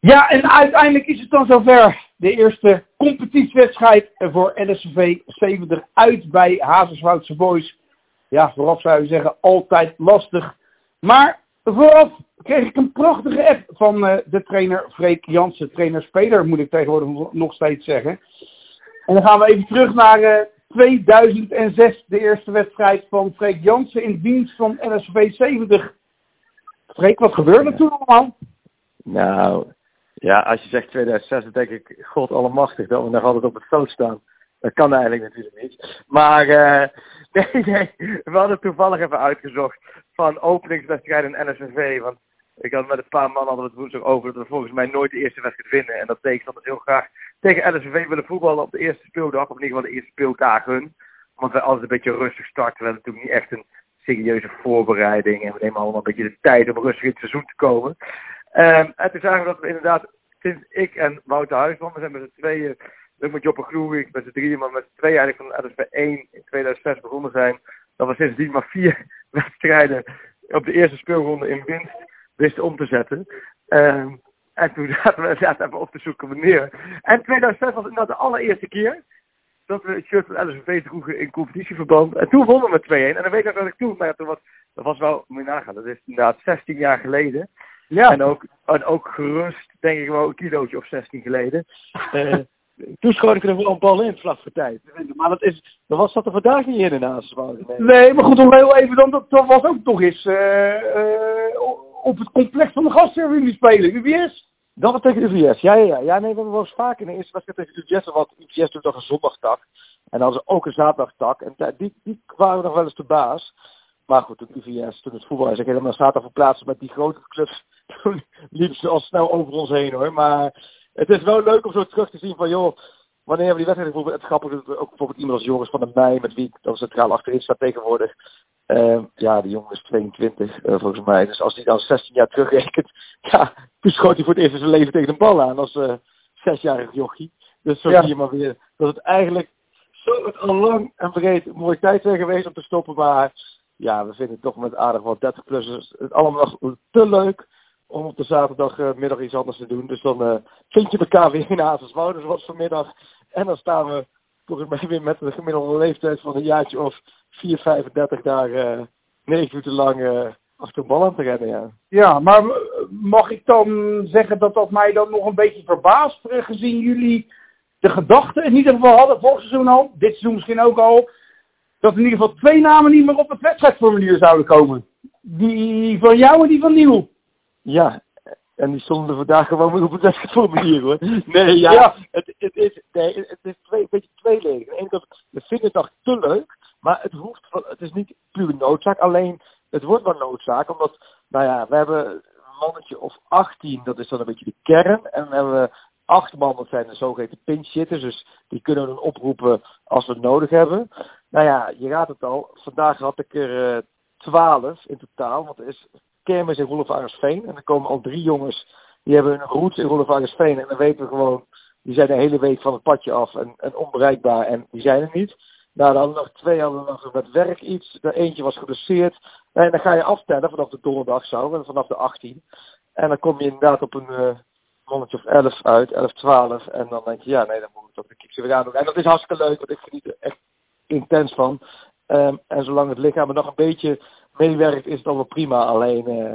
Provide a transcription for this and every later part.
Ja, en uiteindelijk is het dan zover. De eerste competitiewedstrijd voor NSV 70 uit bij Hazerswoudse Boys. Ja, vooraf zou je zeggen, altijd lastig. Maar vooraf kreeg ik een prachtige app van uh, de trainer Freek Jansen. Trainer-speler moet ik tegenwoordig nog steeds zeggen. En dan gaan we even terug naar uh, 2006, de eerste wedstrijd van Freek Jansen in dienst van NSV 70. Freek, wat gebeurde toen allemaal? Nou, ja, als je zegt 2006, dan denk ik, god allemachtig, dat we nog altijd op het veld staan. Dat kan eigenlijk natuurlijk niet. Maar uh, nee, nee, we hadden toevallig even uitgezocht van openingswedstrijden NSV. Want ik had met een paar mannen hadden het woensdag over dat we volgens mij nooit de eerste wedstrijd winnen. En dat tegenstanders heel graag tegen NSV willen voetballen op de eerste speeldag. Of in ieder geval de eerste speeldagen. Want wij altijd een beetje rustig starten. We hebben natuurlijk niet echt een serieuze voorbereiding. En we nemen allemaal een beetje de tijd om rustig in het seizoen te komen. En toen zagen we dat we inderdaad, sinds ik en Wouter Huisman, we zijn met z'n tweeën, ook met Joppe Gloerik, met z'n drieën, maar met z'n tweeën eigenlijk van NSV 1 in 2006 begonnen zijn, dat we sindsdien maar vier wedstrijden op de eerste speelronde in winst wisten om te zetten. Um, en toen zaten we zaten even op te zoeken wanneer. En 2006 was inderdaad de allereerste keer dat we het shirt van LSV droegen in competitieverband. En toen wonnen we 2-1. En dan weet ik dat ik toen, maar toen was, dat was wel, moet je nagaan, dat is inderdaad 16 jaar geleden. Ja. En ook, en ook gerust, denk ik wel, een kilootje of 16 geleden. Uh, toen schoot ik er wel een bal in, vlak voor tijd. Maar dat, is, dat was dat er vandaag niet in de naast. Nee, maar goed, nog heel even dan, dat, dat was ook toch eens uh, uh, op het complex van de gastservice spelen, UBS. Dat was tegen UVS, ja, ja, ja. Ja, nee, we hebben wel eens vaak in de eerste wedstrijd tegen UVS, want UVS doet nog een zondagtak. En dan hadden ze ook een zaterdagtak. En die, die waren nog wel eens de baas. Maar goed, toen UVS, toen het voetbal is, ik helemaal zaterdag verplaatsen met die grote clubs. Toen liepen ze al snel over ons heen hoor. Maar het is wel leuk om zo terug te zien van joh, wanneer we die wedstrijd bijvoorbeeld, het grappige is ook bijvoorbeeld iemand als Joris van der Meij, met wie ik dan centraal achterin staat tegenwoordig. Uh, ja, die jongen is 22 uh, volgens mij. Dus als hij dan 16 jaar terugrekent, ja, toen schoot hij voor het eerst in zijn leven tegen de bal aan als uh, zesjarig jochie. Dus zo ja. zie je maar weer dat het eigenlijk zo al lang en breed een mooie tijd zijn geweest om te stoppen. Maar ja, we vinden het toch met aardig wat 30 plussers het allemaal te leuk om op de zaterdagmiddag iets anders te doen. Dus dan uh, vind je elkaar weer in Azerswoude zoals vanmiddag. En dan staan we volgens mij weer met de gemiddelde leeftijd van een jaartje of 4, 35 daar uh, 9 minuten lang uh, achter te rennen. Ja. ja, maar mag ik dan zeggen dat dat mij dan nog een beetje verbaast, gezien jullie de gedachten in ieder geval hadden, vorig seizoen al, dit seizoen misschien ook al, dat in ieder geval twee namen niet meer op het wedstrijdformulier zouden komen. Die van jou en die van Nieuw. Ja, en die stonden vandaag gewoon weer op het wedstrijdformulier hoor. Nee, ja, ja. Het, het, is, nee, het is twee, een beetje tweeledig. Aan de ene kant, we vinden het nog te leuk, maar het hoeft, het is niet puur noodzaak. Alleen, het wordt wel noodzaak, omdat, nou ja, we hebben een mannetje of 18, dat is dan een beetje de kern. En we hebben acht man, dat zijn de zogeheten pinch hitters, dus die kunnen we dan oproepen als we het nodig hebben. Nou ja, je raadt het al, vandaag had ik er uh, twaalf in totaal, want er is kermis in Rolf Aresveen. En er komen al drie jongens, die hebben hun roots in Rolf Aresveen. En dan weten we gewoon, die zijn de hele week van het padje af en, onbereikbaar en die zijn er niet. Nou, dan hadden nog twee hadden nog met werk iets. De eentje was geblesseerd. En dan ga je aftellen vanaf de donderdag zo, en vanaf de 18. En dan kom je inderdaad op een uh, mannetje of 11 uit, 11, 12. En dan denk je, ja, nee, dan moet ik toch de kiekje weer aan doen. En dat is hartstikke leuk, want ik geniet er echt intens van. Um, en zolang het lichaam er nog een beetje meewerkt, is het allemaal prima. Alleen, uh,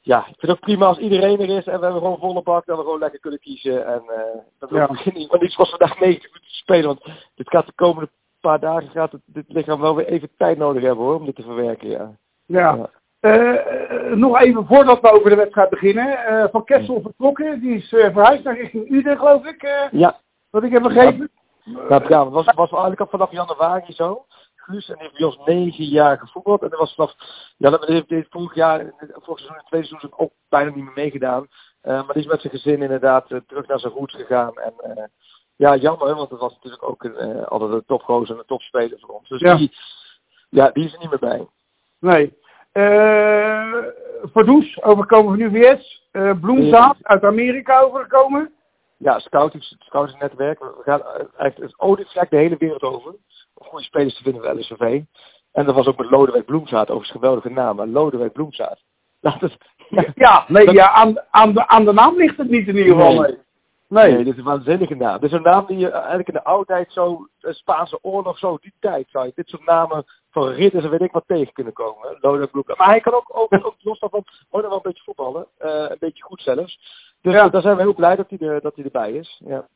ja, ik vind het ook prima als iedereen er is en we hebben gewoon volle bak, dat we gewoon lekker kunnen kiezen. En uh, dat we ja. niet, maar niet zoals vandaag mee te spelen, want dit gaat de komende paar dagen gaat het, dit lichaam wel weer even tijd nodig hebben hoor, om dit te verwerken, ja. Ja. ja. Uh, nog even voordat we over de wedstrijd beginnen. Van Kessel vertrokken, die is verhuisd naar richting Uden, geloof ik. ja. Wat ik heb begrepen. Ja, ja, het was, was eigenlijk al vanaf januari zo. Guus en heeft bij ons negen jaar gevoetbald. En dat was vanaf, ja, dat heeft, heeft vorig jaar, vorig seizoen, het tweede seizoen ook bijna niet meer meegedaan. maar die is met zijn gezin inderdaad terug naar zijn roots gegaan. En ja, jammer, want het was natuurlijk ook een, altijd een topgozer en een topspeler voor ons. Dus ja. die, ja, die is er niet meer bij. Nee. Uh, Verdoes, overkomen van UVS. Bloemzaad, uit Amerika overgekomen. Ja, scouting, scoutingnetwerk. We gaan eigenlijk het olievlek de hele wereld over. Om goede spelers te vinden bij LSV. En dat was ook met Lodewijk Bloemzaad, overigens geweldige naam. Maar Lodewijk Bloemzaad. Dat is, ja, nee, ja, aan, aan, de, aan de naam ligt het niet in ieder geval. Nee. Nee. nee, dit is een waanzinnige naam. Dit is een naam die je eigenlijk in de oudheid zo, de Spaanse oorlog, zo die tijd zou je dit soort namen van ridders en weet ik wat tegen kunnen komen. Lodewijk Bloek. Maar hij kan ook, ook, ook los daarvan ook nog wel een beetje voetballen. Uh, een beetje goed zelfs. Dus ja. daar zijn we heel blij dat hij, er, dat hij erbij is. Ja.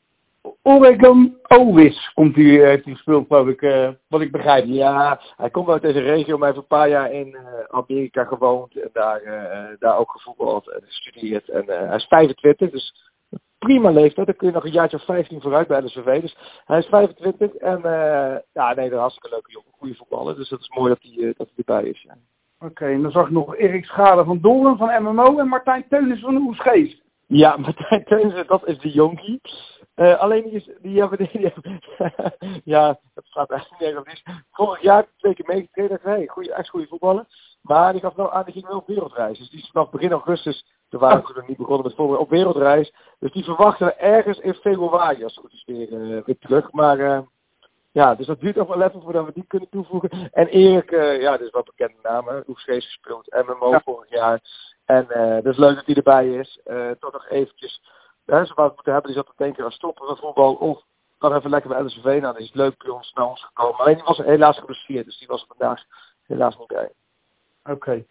Oregon Owis komt hij, heeft hij gespeeld, geloof ik, uh, wat ik begrijp. Ja, hij komt uit deze regio, maar heeft een paar jaar in uh, Amerika gewoond en daar, uh, daar ook gevoetbald en gestudeerd. En hij is 25, dus prima leeftijd. Dan kun je nog een jaartje of 15 vooruit bij de SV. Dus hij is 25 en ja, nee, dat is een hartstikke leuke jongen, goede voetballer. Dus dat is mooi dat hij, dat hij erbij is. Ja. Oké, en dan zag ik nog Erik Schade van Doren van MMO en Martijn Teunis van Oesgeest. Ja, Martijn Teunis, dat is de jonkie. Uh, alleen die, is, die hebben, die hebben ja, dat gaat eigenlijk niet. Vorig jaar twee keer meegetreden. Hey, goeie, echt goede voetballen. Maar die gaf wel aan, die ging wel op wereldreis. Dus die is vanaf begin augustus, toen waren we nog niet begonnen met voetballen, op wereldreis. Dus die verwachten ergens in februari als het goed is weer, uh, weer terug. Maar uh, ja, dus dat duurt nog wel even voordat we die kunnen toevoegen. En Erik, ja, is wel bekende naam, hè. Oefschees gespeeld, MMO ja. vorig jaar. En het is leuk dat hij erbij is. toch nog eventjes hè, ze wat moeten hebben, die zat te denken aan stoppen met voetbal. Of dan even lekker bij LSV nou, die is leuk bij ons naar ons gekomen. Alleen die was helaas geblesseerd, dus die was vandaag helaas niet bij. Oké.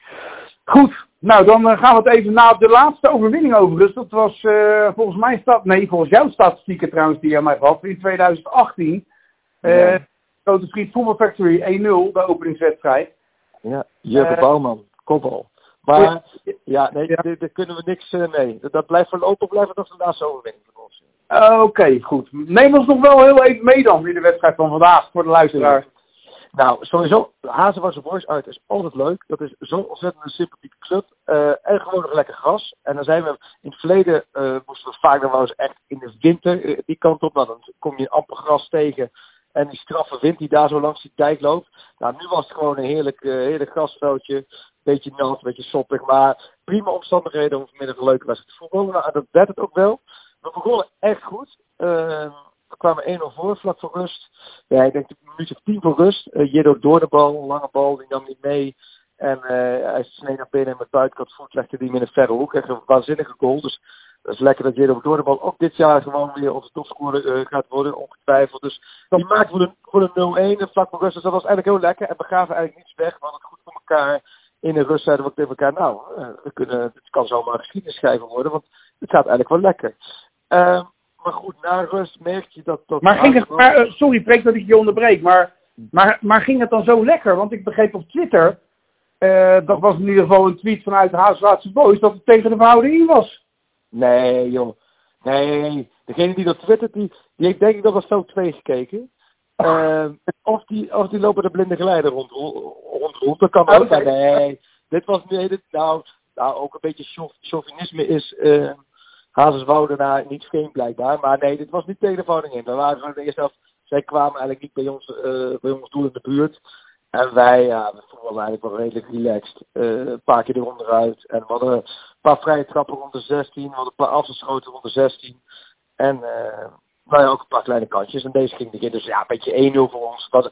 Goed, nou dan uh, gaan we het even naar de laatste overwinning overigens. Dat was uh, volgens mij staat, nee, volgens jouw statistieken trouwens die je mij gehad in 2018. Uh, ja. Grote Friet Voetbal Factory 1-0, de openingswedstrijd. Ja, Jurgen Bouwman, kopbal. Maar ja, nee, ja. daar kunnen we niks uh, mee. Dat blijft voorlopig blijft nog de laatste overwinning van ons. Oké, okay, goed. Neem ons nog wel heel even mee dan in de wedstrijd van vandaag voor de luisteraar. Nou, sowieso, Hazenwarse Boys uit is altijd leuk. Dat is zo'n ontzettend een sympathieke club. Uh, en gewoon nog lekker gras. En dan zijn we, in het verleden uh, moesten we vaak, dan eens echt in de winter die kant op. Nou, dan kom je amper gras tegen. En die straffe wind die daar zo langs die dijk loopt. Nou, nu was het gewoon een heerlijk, heerlijk grasveldje beetje nat, een beetje soppig. Maar prima omstandigheden om vanmiddag een leuke wedstrijd te voetballen. Nou, dat werd het ook wel. We begonnen echt goed. Uh, we kwamen 1-0 voor, vlak voor rust. Ja, ik denk een minuut of 10 voor rust. Uh, Jiddo door de bal, lange bal, die nam niet mee. En uh, hij sneed naar binnen en met buitenkant voet legde die met een verre hoek. Echt een waanzinnige goal. Dus dat is lekker dat Jiddo door de bal ook dit jaar gewoon weer onze topscorer uh, gaat worden, ongetwijfeld. Dus die een, voor een 0-1 vlak voor rust. Dus dat was eigenlijk heel lekker. En we gaven eigenlijk niets weg. We hadden het goed voor elkaar in de rust zeiden we tegen elkaar, nou, uh, we kunnen, het kan zomaar geschiedenis schrijven worden, want het gaat eigenlijk wel lekker. Uh, maar goed, na rust merk je dat... dat maar ging het, maar, uh, sorry, Preek dat ik je onderbreek, maar, maar, maar ging het dan zo lekker? Want ik begreep op Twitter, uh, dat was in ieder geval een tweet vanuit de Haasraadse Boys, dat het tegen de verhouding in was. Nee, joh. Nee, degene die dat twittert, die, die heeft denk ik nog wel zo twee gekeken. Uh, of, die, of die lopen de blinde geleider rond, Dat kan ook. Okay. Nee, dit was nee, dit, nou, nou, ook een beetje chauvinisme is uh, Hazeswoudenaar niet vreemd blijkbaar. Maar nee, dit was niet tegen de verhouding in. We waren gewoon eerst af, zij kwamen eigenlijk niet bij ons, uh, bij ons doel in de buurt. En wij, ja, we vonden eigenlijk wel redelijk relaxed. Uh, een paar keer eronderuit. En we hadden een paar vrije trappen rond de 16. We hadden een paar afstandsschoten rond de 16. En uh, nou ja, ook een paar kleine kantjes. En deze ging erin. Dus ja, een beetje 1-0 voor ons. Was,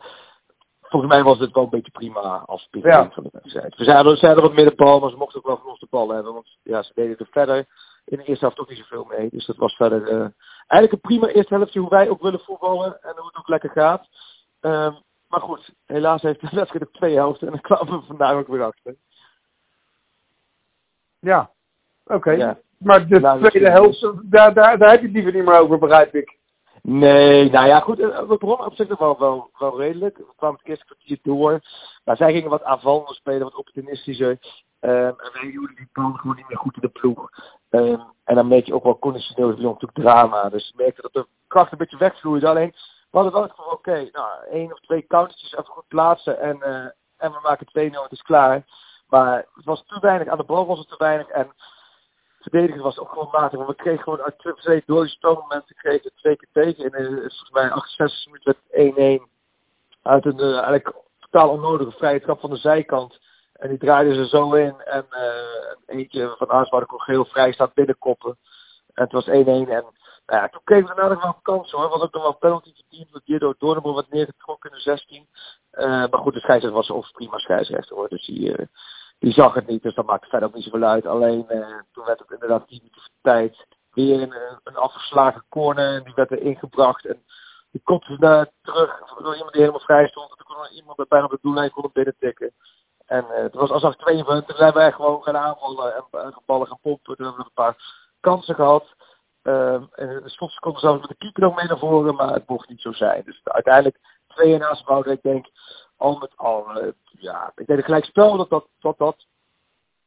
volgens mij was het wel een beetje prima als ja. van de wedstrijd. We zeiden, zeiden wat middenbal, maar ze mochten ook wel van ons de bal hebben. Want ja, ze deden er verder in de eerste helft ook niet zoveel mee. Dus dat was verder uh, eigenlijk een prima eerste helftje hoe wij ook willen voetballen. En hoe het ook lekker gaat. Um, maar goed, helaas heeft de wedstrijd op twee helften. En dan kwamen we vandaag ook weer achter. Ja, oké. Okay. Ja. Maar de nou, tweede helft, daar, daar, daar heb je het liever niet meer over, begrijp ik. Nee, nou ja, goed. We begonnen op zich wel, wel, wel redelijk. We kwamen het eerste kwartier door. Maar zij gingen wat aanvallender spelen, wat optimistischer. Um, en wij hielden die bal gewoon niet meer goed in de ploeg. Um, en dan merk je ook wel conditioneel is natuurlijk drama. Dus je merkte dat de kracht een beetje wegvloeide. Alleen, we hadden wel het gevoel, oké, nou, één of twee countertjes even goed plaatsen. En, uh, en we maken 2-0, het is klaar. Maar het was te weinig, aan de bal was het te weinig. En verdedigen was ook gewoon matig. Want we kregen gewoon uit twee door stoommomenten kregen twee keer tegen. En uh, volgens mij 68 minuten werd 1-1. Uit een uh, eigenlijk totaal onnodige vrije trap van de zijkant. En die draaiden ze zo in. En uh, eentje van Aarswaarde kon geel vrij staat binnenkoppen. En het was 1-1. En nou ja, toen kregen we daarna nog wel een kans hoor. Was ook nog wel penalty verdiend. Dat Jiddo Doornbol wat neergetrokken in de 16. Uh, maar goed, de scheidsrechter was ook prima scheidsrechter hoor. Dus die, die zag het niet, dus dat maakt verder ook niet zoveel uit. Alleen toen werd het inderdaad 10 minuten tijd weer een, een afgeslagen corner en die werd er ingebracht. En die kopte daar terug door iemand die helemaal vrij stond. En toen kon iemand dat bijna op de doellijn kon binnen tikken. En uh, het was alsof twee punten. Toen zijn wij gewoon gaan aanvallen en, en ballen gaan pompen. Toen hebben we een paar kansen gehad. Uh, en de Schots konden zelfs met de keeper nog mee naar voren, maar het mocht niet zo zijn. Dus uiteindelijk twee en naast Ik denk al met al, uh, ja, ik denk gelijk spel dat dat, dat,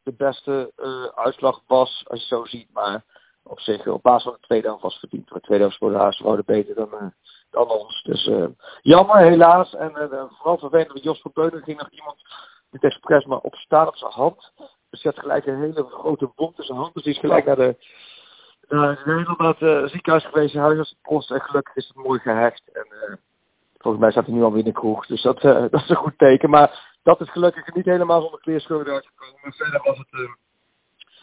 de beste uh, uitslag was, als je zo ziet. Maar op zich, op basis van de tweede helft was verdiend. Maar de tweede helft voor de Hazenwouden beter dan, uh, dan ons. Dus jammer, helaas. En vooral vervelend, dat Jos van Beunen ging nog iemand met expres maar op staan op zijn hand. Dus hij had gelijk een hele grote bom tussen zijn hand. Dus die is gelijk naar de, naar Nederland uh, ziekenhuis geweest. Hij was post en gelukkig is het mooi gehecht. En volgens mij staat hij nu alweer in de kroeg. Dus dat, uh, dat is een goed teken. Maar dat is gelukkig niet helemaal zonder kleerscheuren uitgekomen. Maar verder was het een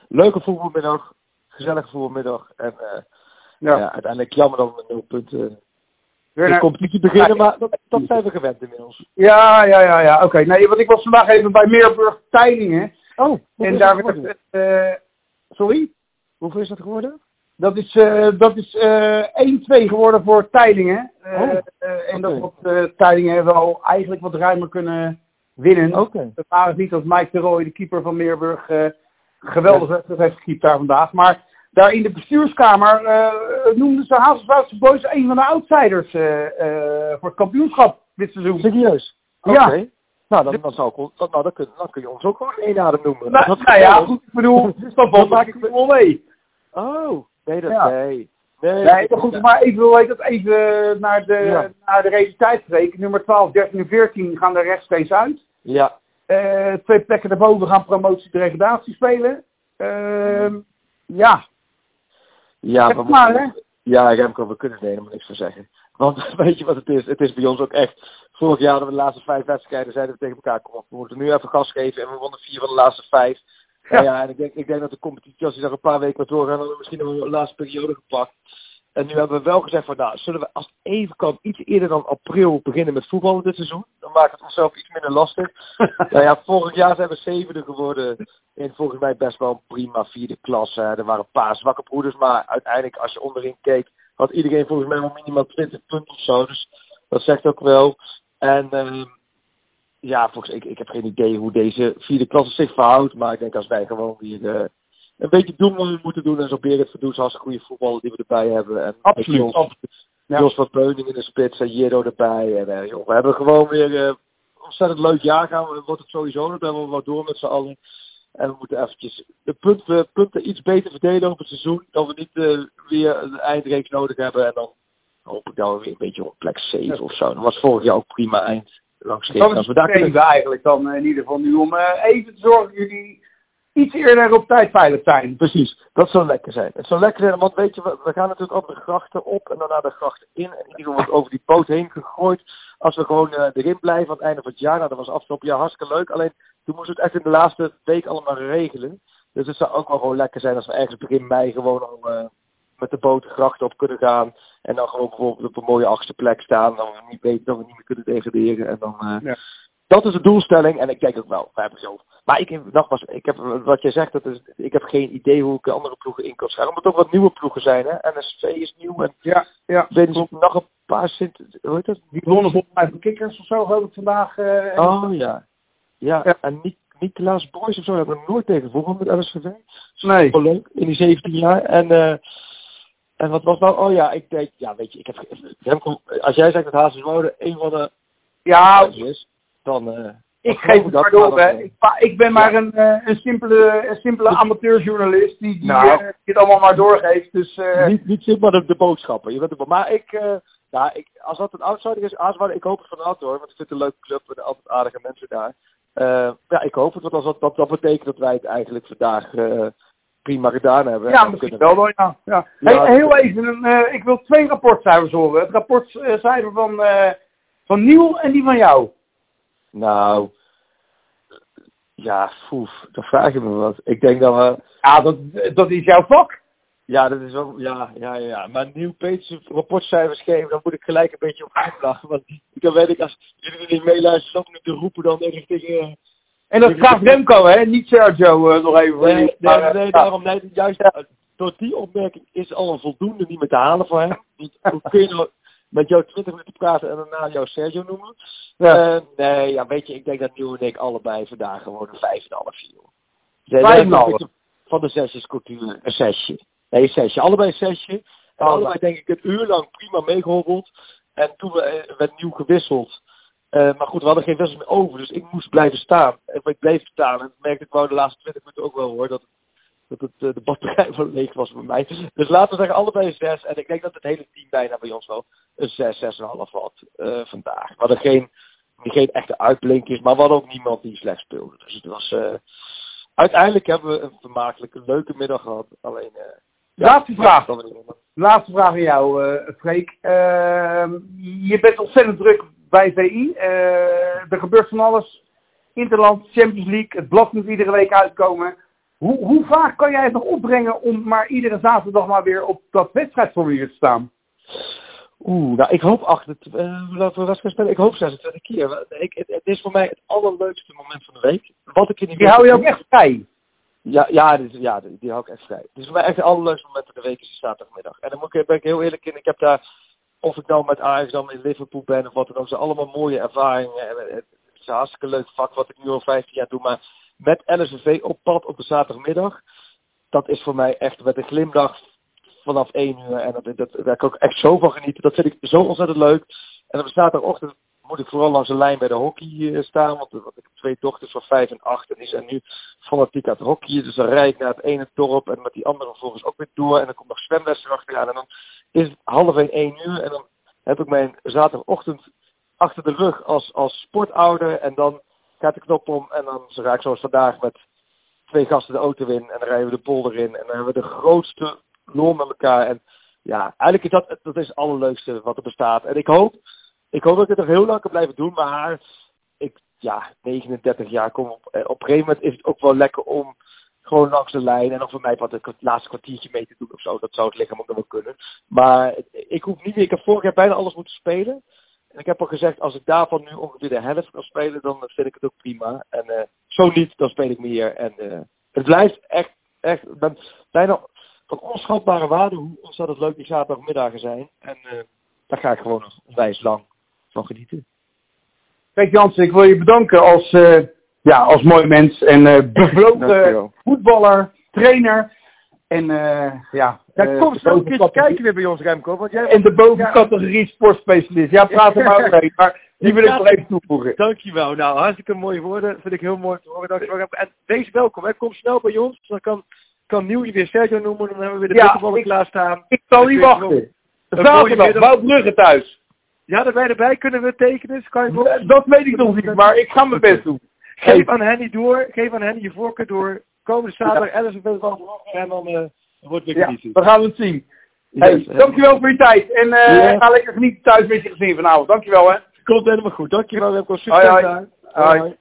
leuke voetbalmiddag. Gezellige voetbalmiddag. En ja. ja. uiteindelijk jammer dat we met nul punten de competitie beginnen, maar dat, dat, zijn we gewend inmiddels. Ja, ja, ja, ja. Oké. Nee, want ik was vandaag even bij Meerburg Tijningen. Oh, en daar werd het, uh, sorry? Hoeveel is dat geworden? Dat is, uh, dat is uh, 1-2 geworden voor Tijningen. Uh, oh, en dat had Tijningen wel eigenlijk wat ruimer kunnen winnen. Okay. Het waren niet dat Mike de Rooij, de keeper van Meerburg, geweldig ja. heeft gekiept daar vandaag. Maar daar in de bestuurskamer noemden ze Hazelswoudse Boys een van de outsiders voor het kampioenschap dit seizoen. Serieus? Oké. Okay. Nou, dan, dan, zou ik, dan, nou, dan, kun, dan kun je ons ook gewoon één adem noemen. Nou, dat nou ja, goed, ik bedoel, dus dan maak ik het wel mee. Oh, nee, dat, ja. nee. Nee, nee maar goed, maar even, wil ik dat even naar de, ja. naar de realiteit spreken. Nummer 12, 13 en 14 gaan er rechtstreeks uit. Ja. Uh, twee plekken daarboven gaan promotie de degradatie spelen. Uh, ja, ja, maar, maar ja, Remco, we kunnen er helemaal niks van zeggen. Want weet je wat het is? Het is bij ons ook echt. Vorig jaar hadden we de laatste vijf wedstrijden, zeiden we tegen elkaar: kom op, we moeten nu even gas geven. En we wonnen vier van de laatste vijf. Ja, en, ja, en ik, denk, ik denk dat de competitie, als die nog een paar weken wat doorgaan, dan we misschien nog een laatste periode gepakt. En nu hebben we wel gezegd van, nou, zullen we als het even kan iets eerder dan april beginnen met voetballen dit seizoen? Dan maakt het onszelf iets minder lastig. nou ja, vorig jaar zijn we zevende geworden in volgens mij best wel een prima vierde klasse. Er waren een paar zwakke broeders, maar uiteindelijk als je onderin keek, had iedereen volgens mij wel minimaal 20 punten of zo. Dus dat zegt ook wel. En uh, ja, volgens ik, ik heb geen idee hoe deze vierde klasse zich verhoudt, maar ik denk als wij gewoon weer... Uh, een beetje doen wat we moeten doen. En zo Berit Verdoes als een goede voetballer die we erbij hebben. En absoluut. Jos, absoluut. Ja. Jos van Beuning in de spits en Jero erbij. En uh, joh, we hebben gewoon weer uh, ontzettend leuk jaar gaan. We wordt het sowieso. Dat hebben we wat door met z'n allen. En we moeten eventjes de punten, punten iets beter verdelen op het seizoen. Dat we niet weer een eindreeks nodig hebben. En dan hoop ik dat we weer een beetje op plek 7 ja. of zo. Dat was vorig jaar ook prima eind. Langs dat is eigenlijk dan in ieder geval nu om even te zorgen jullie iets eerder op tijd veilig zijn. Precies, dat zou lekker zijn. Het zou lekker zijn, want weet je, we, we gaan natuurlijk over de grachten op en dan naar de grachten in. En iedereen wordt over die boot heen gegooid. Als we gewoon uh, erin blijven aan het einde van het jaar. Nou, dat was afgelopen jaar hartstikke leuk. Alleen toen moesten we het echt in de laatste week allemaal regelen. Dus het zou ook wel gewoon lekker zijn als we ergens begin mei gewoon al uh, met de boot de grachten op kunnen gaan. En dan gewoon bijvoorbeeld op een mooie achtste plek staan. Dan we niet weten dat we niet meer kunnen degraderen. En dan, uh, ja. Dat is de doelstelling en ik denk ook wel, we hebben zo. Maar ik, nogmaals, ik heb, wat jij zegt, dat is, ik heb geen idee hoe ik andere ploegen in kan schrijven. Omdat het ook wat nieuwe ploegen zijn, hè. NSV is nieuw en ja, ja. weet niet, nog een paar Sint, hoe heet dat? Die wonnen volgens mij van Kikkers of zo, geloof ik vandaag. Uh, oh ja. ja. Ja, en niet, Nicolaas Boys of zo hebben we nooit tegen met NSV. Nee. Wel leuk, in die 17 jaar. En, uh, en wat was nou, oh ja, ik denk, ja weet je, ik heb, als jij zegt dat Hazenswoude een van de ja, is, dan... Uh, ik geef het maar door, hè. Ik, ik, ben maar een, uh, een, simpele, een simpele amateurjournalist die, die nou, uh, dit allemaal maar doorgeeft. Dus, uh... Niet, niet maar de, de boodschappen. Je bent er, maar ik, uh, ja, ik, als dat een outsider is, Aaswaarde, ik hoop het van harte hoor, want ik vind het een leuke club en altijd aardige mensen daar. ja, ik hoop het, want als dat, dat, dat betekent dat wij het eigenlijk vandaag prima gedaan hebben. Ja, misschien wel hoor, ja. ja. ja hey, heel even, ik wil twee rapportcijfers horen. Het rapportcijfer van, van Nieuw en die van jou. Nou, ja, foef, dan vraag je me wat. Ik denk dat we... Ja, dat, dat is jouw vak. Ja, dat is ook, ja, ja, ja. Maar nieuw Peets rapportcijfers geven, dan moet ik gelijk een beetje op lachen. Want dan weet ik, als jullie niet meeluisteren, dan moet ik roepen dan richting, uh, En dat vraagt Remco, hè? Niet Sergio uh, nog even. Nee, nee, maar, nee, daarom, nee, juist door die opmerking is al een voldoende niet meer te halen voor hem. Hoe kun je nou met jou 20 minuten praten en daarna jou Sergio noemen? Ja. Uh, nee, ja, weet je, ik denk dat Nieuw en ik allebei vandaag gewoon een 5,5 4. Van de zesjes cultuur een zesje. Nee, een zesje. Allebei een zesje. En allebei denk ik een uur lang prima meegehobbeld. En toen we, eh, werd nieuw gewisseld. Uh, maar goed, we hadden geen wissels meer over, dus ik moest blijven staan. En ik bleef staan en merkte ik wou de laatste 20 minuten ook wel hoor, dat, dat het, uh, de batterij wel leeg was bij mij. Dus laten we zeggen allebei een 6. En ik denk dat het hele team bijna bij ons wel een 6, 6,5 had uh, vandaag. We hadden geen, geen echte uitblinkers, maar we hadden ook niemand die slecht speelde. Dus het was... uiteindelijk hebben we een vermakelijke, leuke middag gehad. Alleen... Laatste vraag. Laatste vraag aan jou, uh, Freek. Uh, je bent ontzettend druk bij VI. Uh, er gebeurt van alles. Interland, Champions League. Het blad moet iedere week uitkomen. Hoe, hoe vaak kan jij het nog opbrengen om maar iedere zaterdag maar weer op dat wedstrijdformulier te staan? Oeh, nou ik hoop achter uh, we spelen, ik hoop 26 keer. Ik, het, het, is voor mij het allerleukste moment van de week. Wat ik in die, die hou je ook echt vrij. Ja, ja, die, ja die, die hou ik echt vrij. Het is voor mij echt het allerleukste moment van de week is zaterdagmiddag. En dan moet ik, ben ik heel eerlijk in. Ik heb daar, of ik nou met Ajax dan in Liverpool ben of wat dan ook, zijn allemaal mooie ervaringen. En het is een hartstikke leuk vak wat ik nu al 15 jaar doe. Maar met LSV op pad op de zaterdagmiddag, dat is voor mij echt met een glimlach vanaf 1 uur. En dat, dat, daar ik ook echt zo van genieten. Dat vind ik zo ontzettend leuk. En op zaterdagochtend moet ik vooral langs de lijn bij de hockey eh, staan. Want, ik heb twee dochters van vijf en acht. En die zijn nu fanatiek aan het hockey. Dus dan rijd ik naar het ene dorp. En met die andere vervolgens ook weer door. En dan komt nog zwemles erachteraan. En dan is het half één, één uur. En dan heb ik mijn zaterdagochtend achter de rug als, als sportouder. En dan gaat de knop om. En dan ga ik zoals vandaag met twee gasten de auto in. En dan rijden we de polder in. En dan hebben we de grootste lol met elkaar. En ja, eigenlijk is dat, dat is het allerleukste wat er bestaat. En ik hoop ik hoop dat ik het nog heel lang kan blijven doen, maar ik, ja, 39 jaar kom op, eh, op een gegeven moment is het ook wel lekker om gewoon langs de lijn en dan voor mij wat het laatste kwartiertje mee te doen of zo. Dat zou het lichaam ook nog wel kunnen. Maar ik hoef niet meer, ik heb vorig jaar bijna alles moeten spelen. En ik heb al gezegd, als ik daarvan nu ongeveer de helft kan spelen, dan vind ik het ook prima. En uh, zo niet, dan speel ik meer. En uh, het blijft echt, echt, ben bijna van onschatbare waarde hoe ontzettend leuk die zaterdagmiddagen zijn. En uh, daar ga ik gewoon nog wijs lang van genieten. Kijk Jansen, ik wil je bedanken als, uh, ja, als mooi mens en uh, bevlogen voetballer, trainer. En uh, ja, ja, kom zo een keer kijken weer bij ons Remco. Want jij en de bovencategorie ja. sportspecialist. Ja, praat er maar over maar die wil ik nog even toevoegen. Dankjewel. Nou, hartstikke mooie woorden. Vind ik heel mooi te horen. Dankjewel. En wees welkom. Hè. Kom snel bij ons. Dan kan, kan Nieuw je weer Sergio noemen. Dan hebben we weer de ja, klaar klaarstaan. Ik zal niet wachten. Zaterdag, Wout Brugge thuis. Ja, dat wij erbij kunnen we tekenen. Kan je dat weet ik nog niet, maar ik ga mijn best doen. Geef aan Henny door, geef aan Henny je voorkeur door. Komende zaterdag, ja. Alice en van en dan uh, wordt het weer ja, dan gaan we het zien. Hey, dankjewel voor je tijd. En uh, ga lekker genieten thuis met je gezin vanavond. Dankjewel hè. Komt helemaal goed. Dankjewel. Remco. Succes hoi, hoi. hoi. hoi.